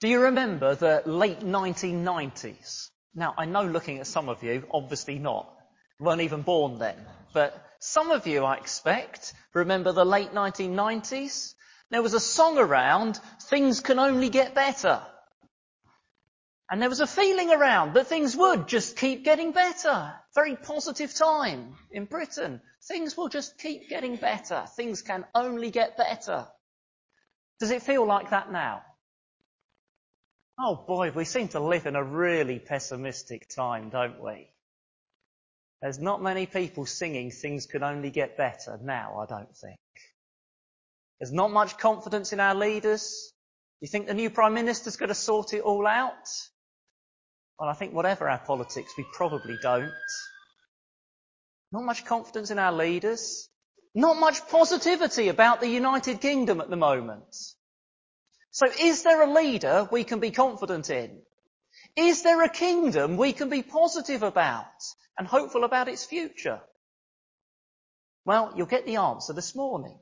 Do you remember the late 1990s? Now, I know looking at some of you, obviously not. weren't even born then. But some of you, I expect, remember the late 1990s. There was a song around, things can only get better. And there was a feeling around that things would just keep getting better. Very positive time in Britain. Things will just keep getting better. Things can only get better. Does it feel like that now? Oh boy, we seem to live in a really pessimistic time, don't we? There's not many people singing things can only get better now, I don't think. There's not much confidence in our leaders. Do You think the new Prime Minister's going to sort it all out? Well, I think whatever our politics, we probably don't. Not much confidence in our leaders. Not much positivity about the United Kingdom at the moment. So is there a leader we can be confident in? Is there a kingdom we can be positive about and hopeful about its future? Well, you'll get the answer this morning.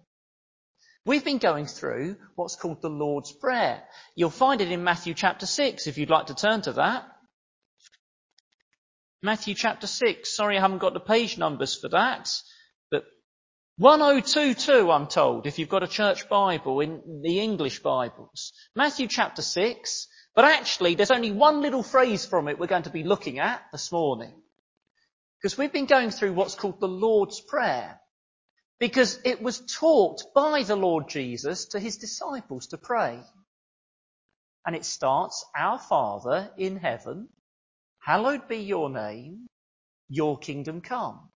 We've been going through what's called the Lord's Prayer. You'll find it in Matthew chapter 6 if you'd like to turn to that. Matthew chapter 6. Sorry I haven't got the page numbers for that. 1022, I'm told, if you've got a church Bible in the English Bibles. Matthew chapter 6, but actually there's only one little phrase from it we're going to be looking at this morning. Because we've been going through what's called the Lord's Prayer. Because it was taught by the Lord Jesus to his disciples to pray. And it starts, Our Father in heaven, hallowed be your name, your kingdom come.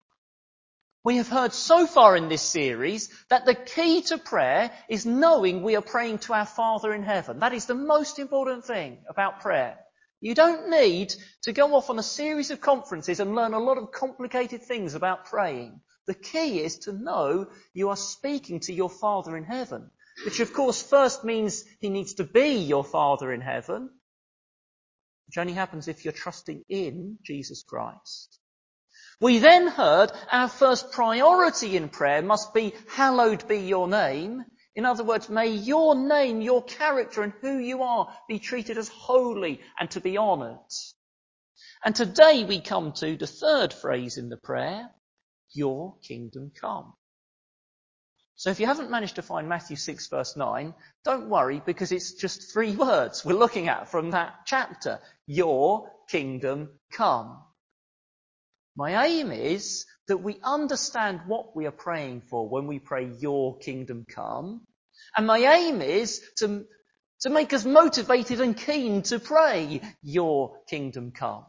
We have heard so far in this series that the key to prayer is knowing we are praying to our Father in heaven. That is the most important thing about prayer. You don't need to go off on a series of conferences and learn a lot of complicated things about praying. The key is to know you are speaking to your Father in heaven, which of course first means he needs to be your Father in heaven, which only happens if you're trusting in Jesus Christ. We then heard our first priority in prayer must be hallowed be your name. In other words, may your name, your character and who you are be treated as holy and to be honoured. And today we come to the third phrase in the prayer, your kingdom come. So if you haven't managed to find Matthew 6 verse 9, don't worry because it's just three words we're looking at from that chapter. Your kingdom come. My aim is that we understand what we are praying for when we pray, Your kingdom come. And my aim is to, to make us motivated and keen to pray, Your kingdom come.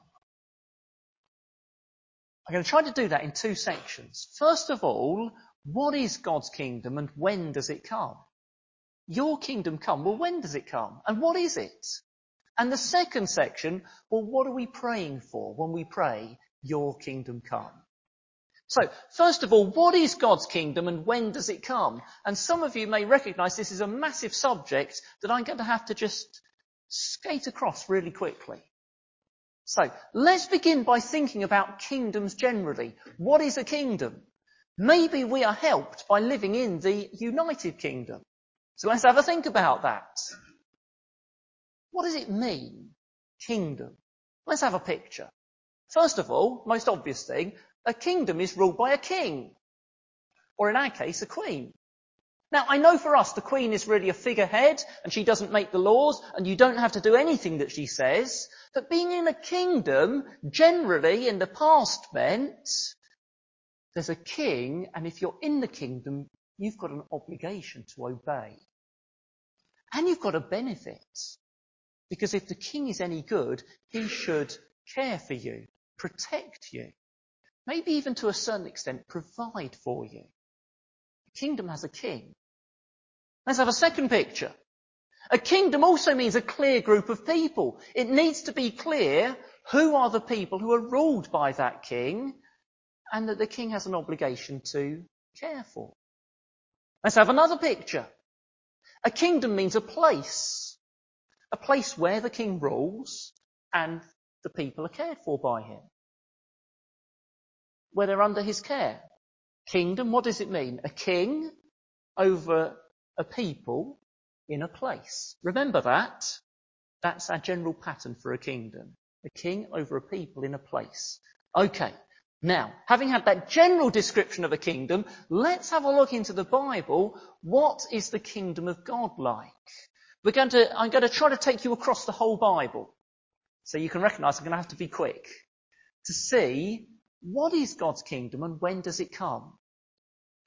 I'm going to try to do that in two sections. First of all, what is God's kingdom and when does it come? Your kingdom come. Well, when does it come? And what is it? And the second section, well, what are we praying for when we pray, your kingdom come. So, first of all, what is God's kingdom and when does it come? And some of you may recognize this is a massive subject that I'm going to have to just skate across really quickly. So, let's begin by thinking about kingdoms generally. What is a kingdom? Maybe we are helped by living in the United Kingdom. So let's have a think about that. What does it mean? Kingdom. Let's have a picture. First of all, most obvious thing, a kingdom is ruled by a king. Or in our case, a queen. Now, I know for us the queen is really a figurehead and she doesn't make the laws and you don't have to do anything that she says. But being in a kingdom, generally in the past meant there's a king and if you're in the kingdom, you've got an obligation to obey. And you've got a benefit. Because if the king is any good, he should care for you protect you, maybe even to a certain extent provide for you. The kingdom has a king. Let's have a second picture. A kingdom also means a clear group of people. It needs to be clear who are the people who are ruled by that king and that the king has an obligation to care for. Let's have another picture. A kingdom means a place. A place where the king rules and the people are cared for by him. Where they're under his care. Kingdom, what does it mean? A king over a people in a place. Remember that. That's our general pattern for a kingdom. A king over a people in a place. Okay. Now, having had that general description of a kingdom, let's have a look into the Bible. What is the kingdom of God like? We're going to, I'm going to try to take you across the whole Bible. So you can recognize I'm going to have to be quick to see what is God's kingdom and when does it come?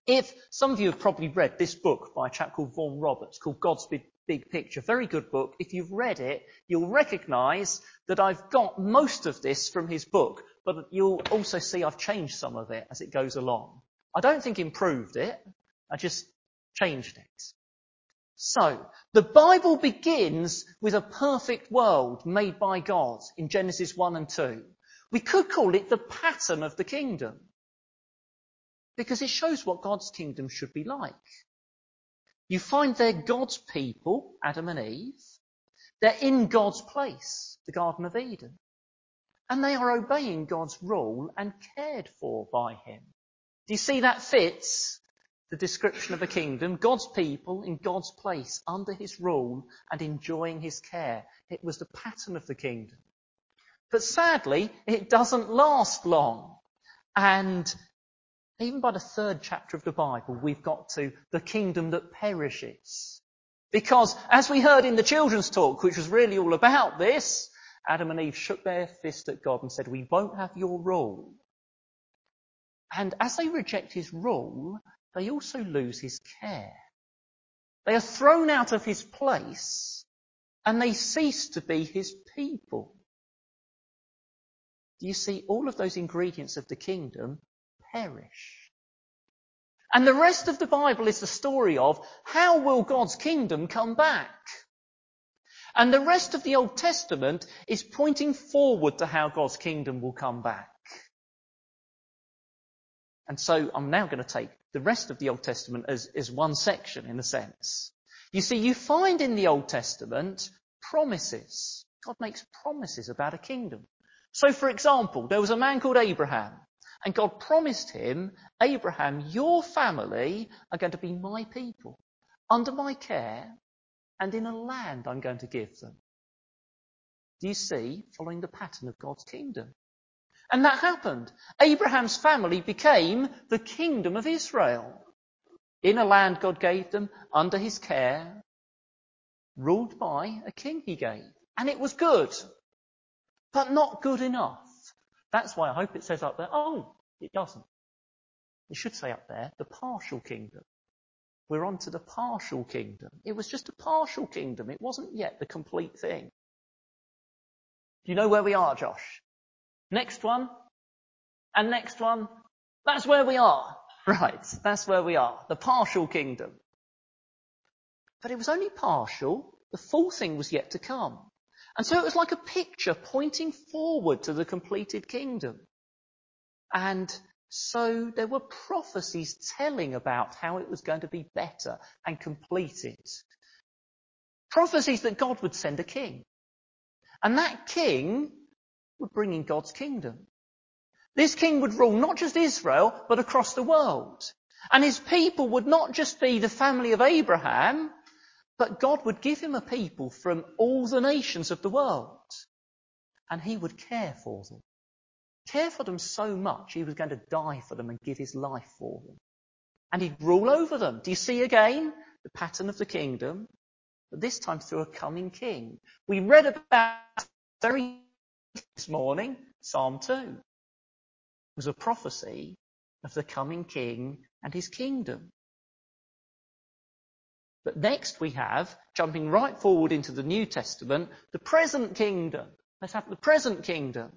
If some of you have probably read this book by a chap called Vaughan Roberts called God's Big, Big Picture, very good book. If you've read it, you'll recognize that I've got most of this from his book, but you'll also see I've changed some of it as it goes along. I don't think improved it. I just changed it. So, the Bible begins with a perfect world made by God in Genesis 1 and 2. We could call it the pattern of the kingdom. Because it shows what God's kingdom should be like. You find they're God's people, Adam and Eve. They're in God's place, the Garden of Eden. And they are obeying God's rule and cared for by Him. Do you see that fits the description of a kingdom? God's people in God's place, under His rule and enjoying His care. It was the pattern of the kingdom. But sadly, it doesn't last long. And even by the third chapter of the Bible, we've got to the kingdom that perishes. Because as we heard in the children's talk, which was really all about this, Adam and Eve shook their fist at God and said, we won't have your rule. And as they reject his rule, they also lose his care. They are thrown out of his place and they cease to be his people. Do you see all of those ingredients of the kingdom perish? And the rest of the Bible is the story of how will God's kingdom come back? And the rest of the Old Testament is pointing forward to how God's kingdom will come back. And so I'm now going to take the rest of the Old Testament as, as one section in a sense. You see, you find in the Old Testament promises. God makes promises about a kingdom. So for example, there was a man called Abraham and God promised him, Abraham, your family are going to be my people under my care and in a land I'm going to give them. Do you see? Following the pattern of God's kingdom. And that happened. Abraham's family became the kingdom of Israel. In a land God gave them, under his care, ruled by a king he gave. And it was good, but not good enough. That's why I hope it says up there, oh, it doesn't. It should say up there, the partial kingdom. We're on to the partial kingdom. It was just a partial kingdom. It wasn't yet the complete thing. Do you know where we are, Josh? Next one. And next one. That's where we are. Right. That's where we are. The partial kingdom. But it was only partial. The full thing was yet to come. And so it was like a picture pointing forward to the completed kingdom. And so there were prophecies telling about how it was going to be better and completed. Prophecies that God would send a king. And that king would bring in God's kingdom. This king would rule not just Israel, but across the world. And his people would not just be the family of Abraham, but God would give him a people from all the nations of the world. And he would care for them care for them so much he was going to die for them and give his life for them. And he'd rule over them. Do you see again the pattern of the kingdom? But this time through a coming king. We read about very this morning, Psalm 2. Was a prophecy of the coming king and his kingdom. But next we have, jumping right forward into the New Testament, the present kingdom. Let's have the present kingdom.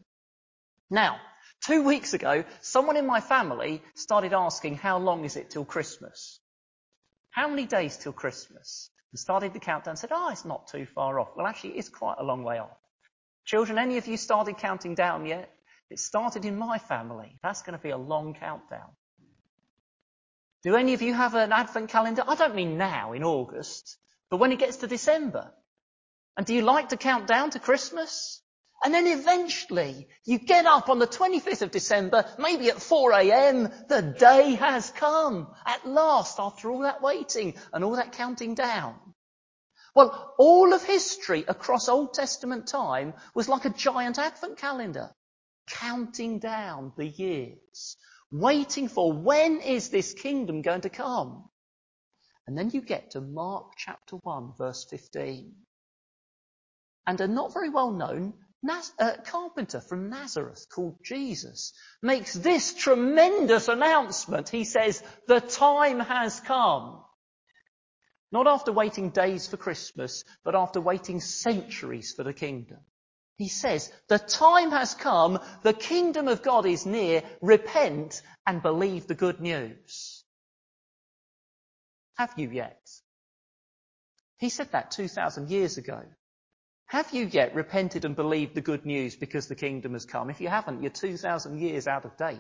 Now, two weeks ago, someone in my family started asking how long is it till Christmas? How many days till Christmas? And started the countdown and said, oh, it's not too far off. Well, actually, it's quite a long way off. Children, any of you started counting down yet? It started in my family. That's going to be a long countdown. Do any of you have an advent calendar? I don't mean now in August, but when it gets to December. And do you like to count down to Christmas? And then eventually you get up on the 25th of December, maybe at 4 a.m. The day has come. At last, after all that waiting and all that counting down. Well, all of history across Old Testament time was like a giant advent calendar, counting down the years, waiting for when is this kingdom going to come? And then you get to Mark chapter 1 verse 15. And a not very well known Naz- uh, carpenter from Nazareth called Jesus makes this tremendous announcement. He says, the time has come. Not after waiting days for Christmas, but after waiting centuries for the kingdom. He says, the time has come, the kingdom of God is near, repent and believe the good news. Have you yet? He said that 2,000 years ago. Have you yet repented and believed the good news because the kingdom has come? If you haven't, you're 2,000 years out of date.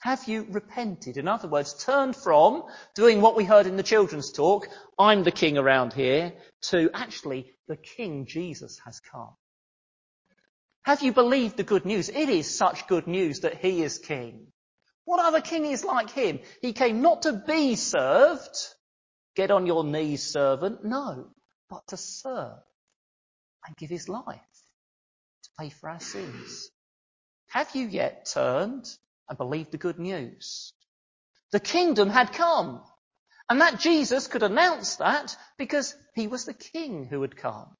Have you repented? In other words, turned from doing what we heard in the children's talk, I'm the king around here, to actually the king Jesus has come. Have you believed the good news? It is such good news that he is king. What other king is like him? He came not to be served. Get on your knees, servant. No but to serve and give his life to pay for our sins. Have you yet turned and believed the good news? The kingdom had come. And that Jesus could announce that because he was the king who had come.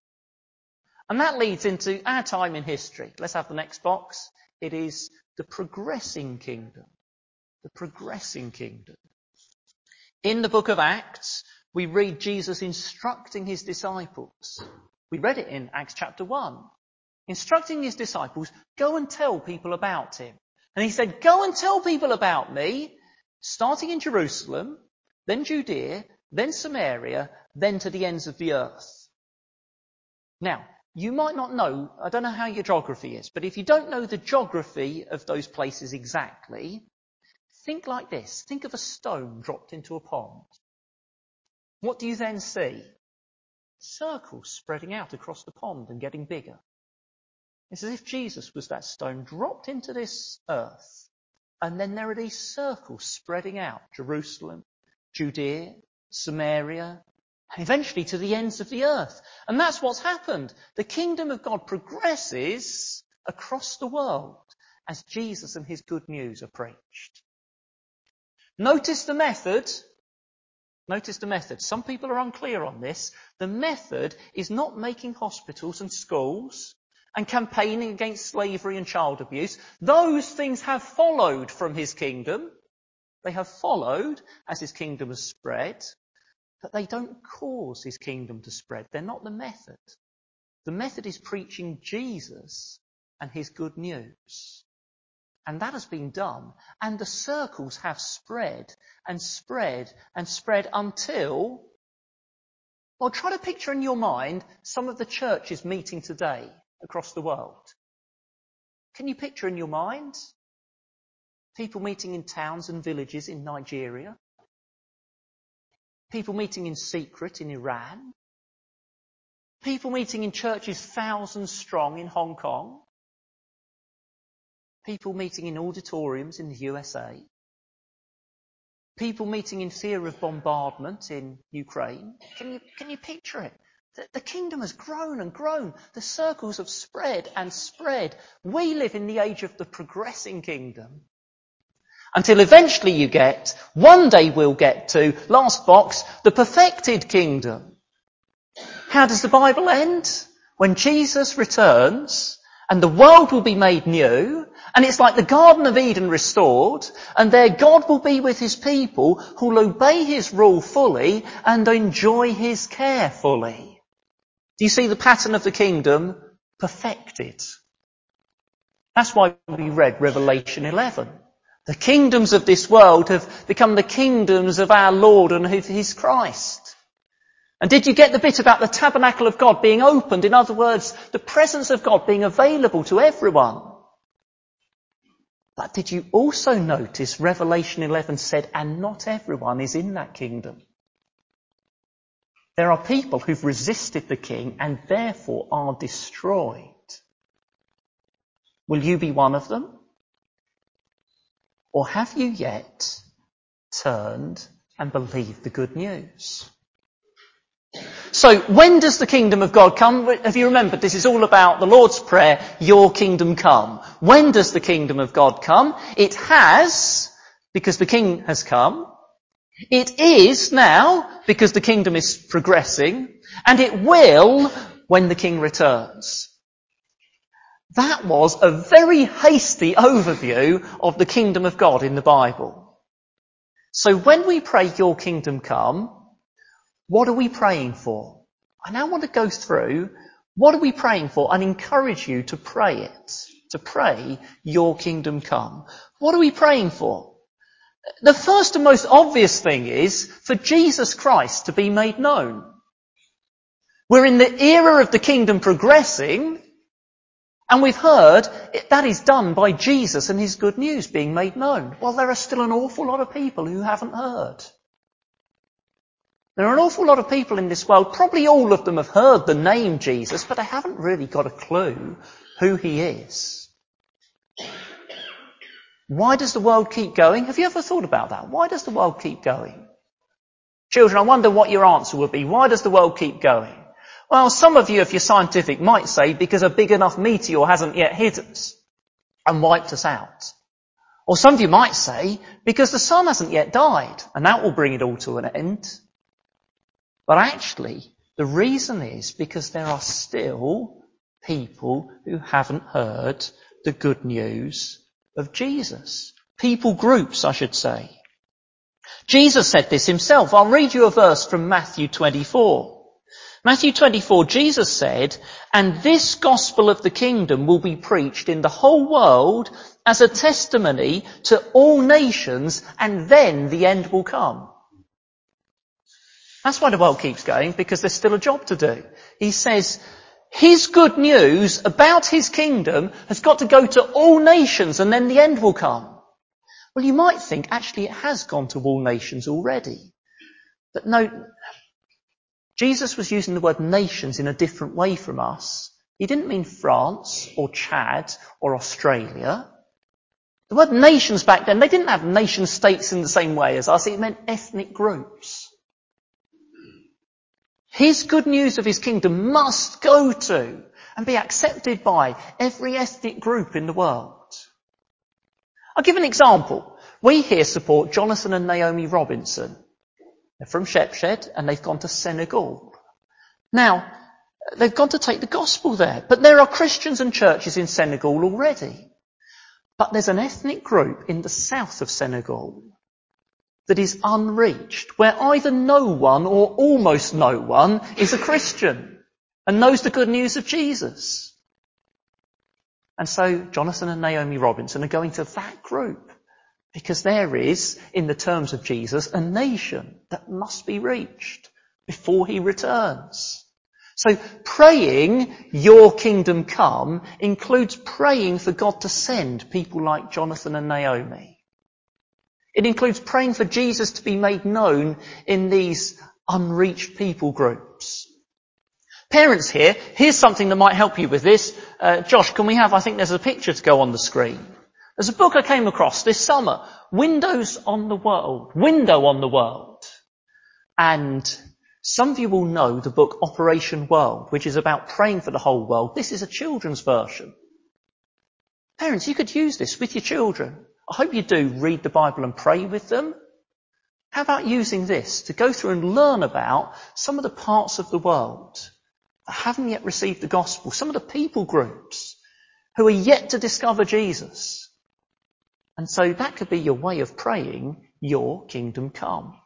And that leads into our time in history. Let's have the next box. It is the progressing kingdom. The progressing kingdom. In the book of Acts, we read Jesus instructing his disciples. We read it in Acts chapter 1. Instructing his disciples, go and tell people about him. And he said, go and tell people about me, starting in Jerusalem, then Judea, then Samaria, then to the ends of the earth. Now, you might not know, I don't know how your geography is, but if you don't know the geography of those places exactly, think like this. Think of a stone dropped into a pond. What do you then see? Circles spreading out across the pond and getting bigger. It's as if Jesus was that stone dropped into this earth. And then there are these circles spreading out. Jerusalem, Judea, Samaria, and eventually to the ends of the earth. And that's what's happened. The kingdom of God progresses across the world as Jesus and his good news are preached. Notice the method. Notice the method. Some people are unclear on this. The method is not making hospitals and schools and campaigning against slavery and child abuse. Those things have followed from his kingdom. They have followed as his kingdom has spread, but they don't cause his kingdom to spread. They're not the method. The method is preaching Jesus and his good news. And that has been done. And the circles have spread and spread and spread until, well, try to picture in your mind some of the churches meeting today across the world. Can you picture in your mind people meeting in towns and villages in Nigeria? People meeting in secret in Iran? People meeting in churches thousands strong in Hong Kong? People meeting in auditoriums in the USA. People meeting in fear of bombardment in Ukraine. Can you, can you picture it? The, kingdom has grown and grown. The circles have spread and spread. We live in the age of the progressing kingdom. Until eventually you get, one day we'll get to, last box, the perfected kingdom. How does the Bible end? When Jesus returns and the world will be made new and it's like the Garden of Eden restored, and there God will be with his people who'll obey his rule fully and enjoy his care fully. Do you see the pattern of the kingdom perfected? That's why we read Revelation 11. The kingdoms of this world have become the kingdoms of our Lord and of his Christ. And did you get the bit about the tabernacle of God being opened? In other words, the presence of God being available to everyone. But did you also notice Revelation 11 said, and not everyone is in that kingdom? There are people who've resisted the king and therefore are destroyed. Will you be one of them? Or have you yet turned and believed the good news? So when does the kingdom of God come? Have you remembered this is all about the Lord's Prayer, your kingdom come. When does the kingdom of God come? It has, because the king has come. It is now, because the kingdom is progressing. And it will when the king returns. That was a very hasty overview of the kingdom of God in the Bible. So when we pray, your kingdom come, what are we praying for? I now want to go through what are we praying for and encourage you to pray it. To pray, your kingdom come. What are we praying for? The first and most obvious thing is for Jesus Christ to be made known. We're in the era of the kingdom progressing, and we've heard that is done by Jesus and his good news being made known. Well, there are still an awful lot of people who haven't heard. There are an awful lot of people in this world, probably all of them have heard the name Jesus, but they haven't really got a clue who he is. Why does the world keep going? Have you ever thought about that? Why does the world keep going? Children, I wonder what your answer would be. Why does the world keep going? Well, some of you, if you're scientific, might say because a big enough meteor hasn't yet hit us and wiped us out. Or some of you might say because the sun hasn't yet died and that will bring it all to an end. But actually, the reason is because there are still people who haven't heard the good news of Jesus. People groups, I should say. Jesus said this himself. I'll read you a verse from Matthew 24. Matthew 24, Jesus said, and this gospel of the kingdom will be preached in the whole world as a testimony to all nations and then the end will come. That's why the world keeps going, because there's still a job to do. He says, his good news about his kingdom has got to go to all nations and then the end will come. Well, you might think actually it has gone to all nations already. But no, Jesus was using the word nations in a different way from us. He didn't mean France or Chad or Australia. The word nations back then, they didn't have nation states in the same way as us. It meant ethnic groups. His good news of his kingdom must go to and be accepted by every ethnic group in the world. I'll give an example. We here support Jonathan and Naomi Robinson. They're from Shepshed and they've gone to Senegal. Now, they've gone to take the gospel there, but there are Christians and churches in Senegal already. But there's an ethnic group in the south of Senegal that is unreached, where either no one or almost no one is a Christian and knows the good news of Jesus. And so Jonathan and Naomi Robinson are going to that group because there is, in the terms of Jesus, a nation that must be reached before he returns. So praying, your kingdom come, includes praying for God to send people like Jonathan and Naomi. It includes praying for Jesus to be made known in these unreached people groups. Parents here, here's something that might help you with this. Uh, Josh, can we have, I think there's a picture to go on the screen. There's a book I came across this summer, Windows on the World, Window on the World. And some of you will know the book Operation World, which is about praying for the whole world. This is a children's version. Parents, you could use this with your children. I hope you do read the Bible and pray with them. How about using this to go through and learn about some of the parts of the world that haven't yet received the gospel, some of the people groups who are yet to discover Jesus. And so that could be your way of praying, your kingdom come.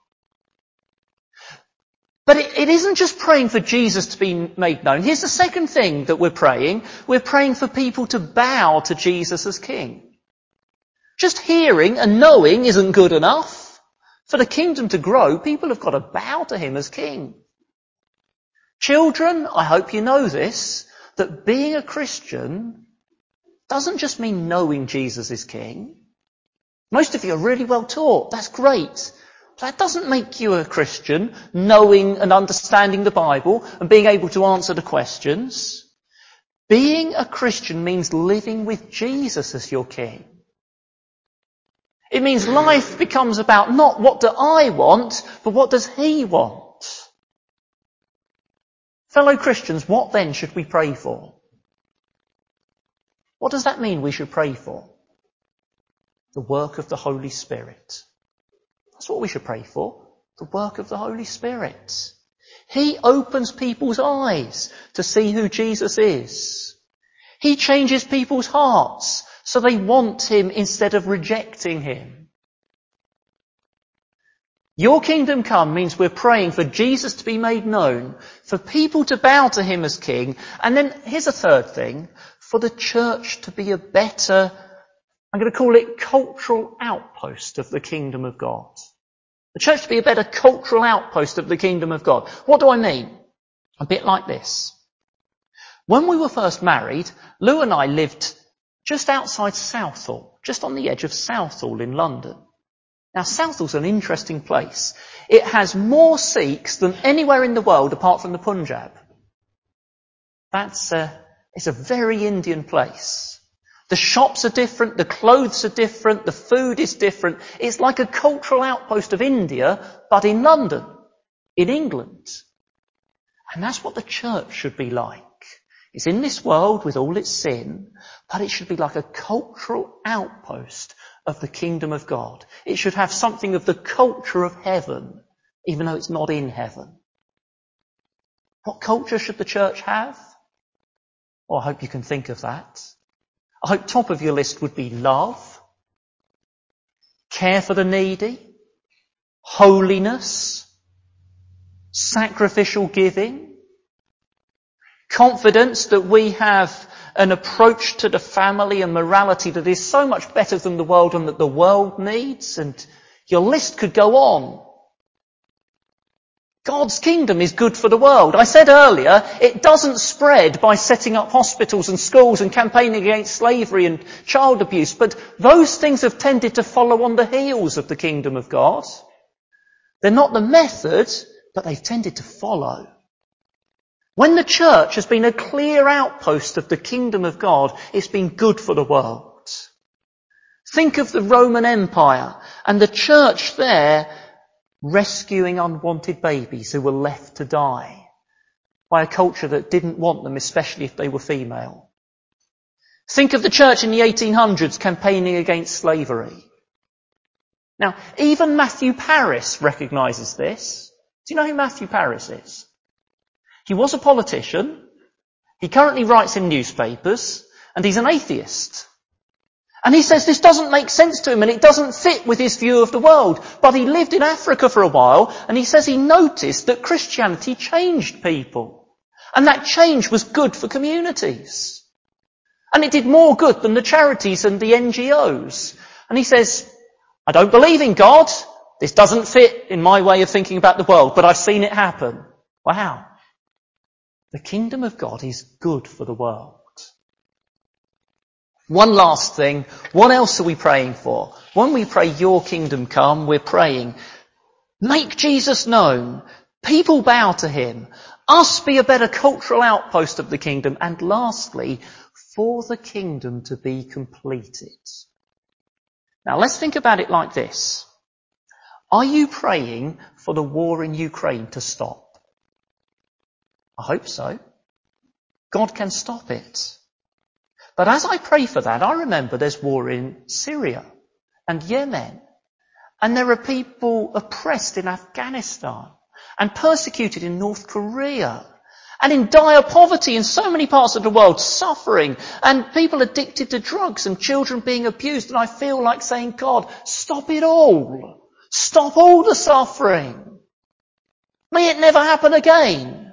But it, it isn't just praying for Jesus to be made known. Here's the second thing that we're praying. We're praying for people to bow to Jesus as King. Just hearing and knowing isn't good enough. For the kingdom to grow, people have got to bow to him as king. Children, I hope you know this, that being a Christian doesn't just mean knowing Jesus is king. Most of you are really well taught. That's great. But that doesn't make you a Christian, knowing and understanding the Bible and being able to answer the questions. Being a Christian means living with Jesus as your king. It means life becomes about not what do I want, but what does he want? Fellow Christians, what then should we pray for? What does that mean we should pray for? The work of the Holy Spirit. That's what we should pray for. The work of the Holy Spirit. He opens people's eyes to see who Jesus is. He changes people's hearts so they want Him instead of rejecting Him. Your kingdom come means we're praying for Jesus to be made known, for people to bow to Him as King, and then here's a third thing, for the church to be a better, I'm going to call it cultural outpost of the kingdom of God. The church to be a better cultural outpost of the kingdom of God. What do I mean? A bit like this. When we were first married, Lou and I lived just outside Southall, just on the edge of Southall in London. Now Southall's an interesting place. It has more Sikhs than anywhere in the world apart from the Punjab. That's uh, it's a very Indian place. The shops are different, the clothes are different, the food is different. It's like a cultural outpost of India, but in London, in England. And that's what the church should be like. It's in this world with all its sin, but it should be like a cultural outpost of the kingdom of God. It should have something of the culture of heaven, even though it's not in heaven. What culture should the church have? Well, I hope you can think of that. I hope top of your list would be love, care for the needy, holiness, sacrificial giving, confidence that we have an approach to the family and morality that is so much better than the world and that the world needs, and your list could go on. God's kingdom is good for the world. I said earlier, it doesn't spread by setting up hospitals and schools and campaigning against slavery and child abuse, but those things have tended to follow on the heels of the kingdom of God. They're not the method, but they've tended to follow. When the church has been a clear outpost of the kingdom of God, it's been good for the world. Think of the Roman Empire and the church there rescuing unwanted babies who were left to die by a culture that didn't want them, especially if they were female. Think of the church in the 1800s campaigning against slavery. Now, even Matthew Parris recognises this. Do you know who Matthew Parris is? He was a politician. He currently writes in newspapers and he's an atheist. And he says this doesn't make sense to him and it doesn't fit with his view of the world. But he lived in Africa for a while and he says he noticed that Christianity changed people. And that change was good for communities. And it did more good than the charities and the NGOs. And he says, I don't believe in God. This doesn't fit in my way of thinking about the world, but I've seen it happen. Wow. The kingdom of God is good for the world. One last thing. What else are we praying for? When we pray, your kingdom come, we're praying, make Jesus known. People bow to him. Us be a better cultural outpost of the kingdom. And lastly, for the kingdom to be completed. Now let's think about it like this. Are you praying for the war in Ukraine to stop? I hope so. God can stop it. But as I pray for that, I remember there's war in Syria and Yemen. And there are people oppressed in Afghanistan and persecuted in North Korea and in dire poverty in so many parts of the world, suffering and people addicted to drugs and children being abused. And I feel like saying, God, stop it all. Stop all the suffering. May it never happen again.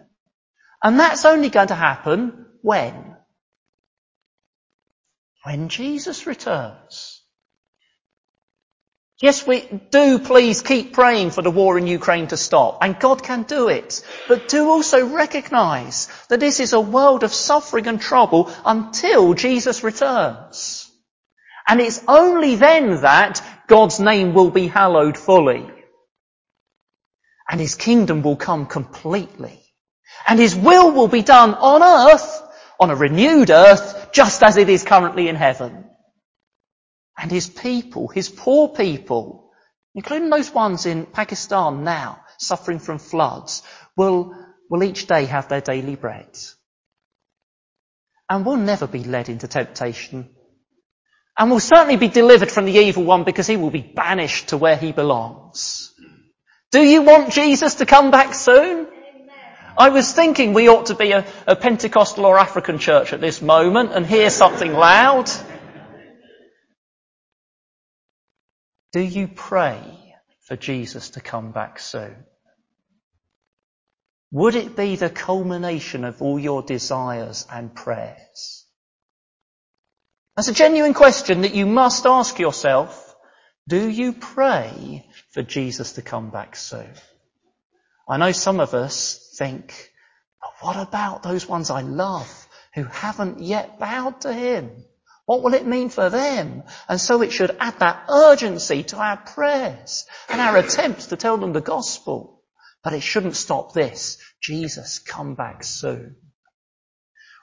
And that's only going to happen when? when Jesus returns. Yes, we do please keep praying for the war in Ukraine to stop, and God can do it. But do also recognize that this is a world of suffering and trouble until Jesus returns. And it's only then that God's name will be hallowed fully. And His kingdom will come completely. And His will will be done on earth, on a renewed earth, just as it is currently in heaven. And his people, his poor people, including those ones in Pakistan now suffering from floods, will will each day have their daily bread. And will never be led into temptation. And will certainly be delivered from the evil one because he will be banished to where he belongs. Do you want Jesus to come back soon? I was thinking we ought to be a, a, Pentecostal or African church at this moment and hear something loud. Do you pray for Jesus to come back soon? Would it be the culmination of all your desires and prayers? That's a genuine question that you must ask yourself. Do you pray for Jesus to come back soon? I know some of us think, but what about those ones I love who haven't yet bowed to Him? What will it mean for them? And so it should add that urgency to our prayers and our attempts to tell them the gospel. But it shouldn't stop this. Jesus, come back soon.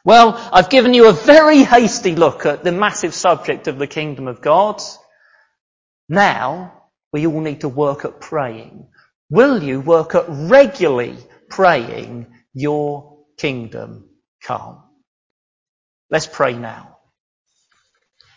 Well, I've given you a very hasty look at the massive subject of the kingdom of God. Now, we all need to work at praying. Will you work at regularly praying, your kingdom come? Let's pray now.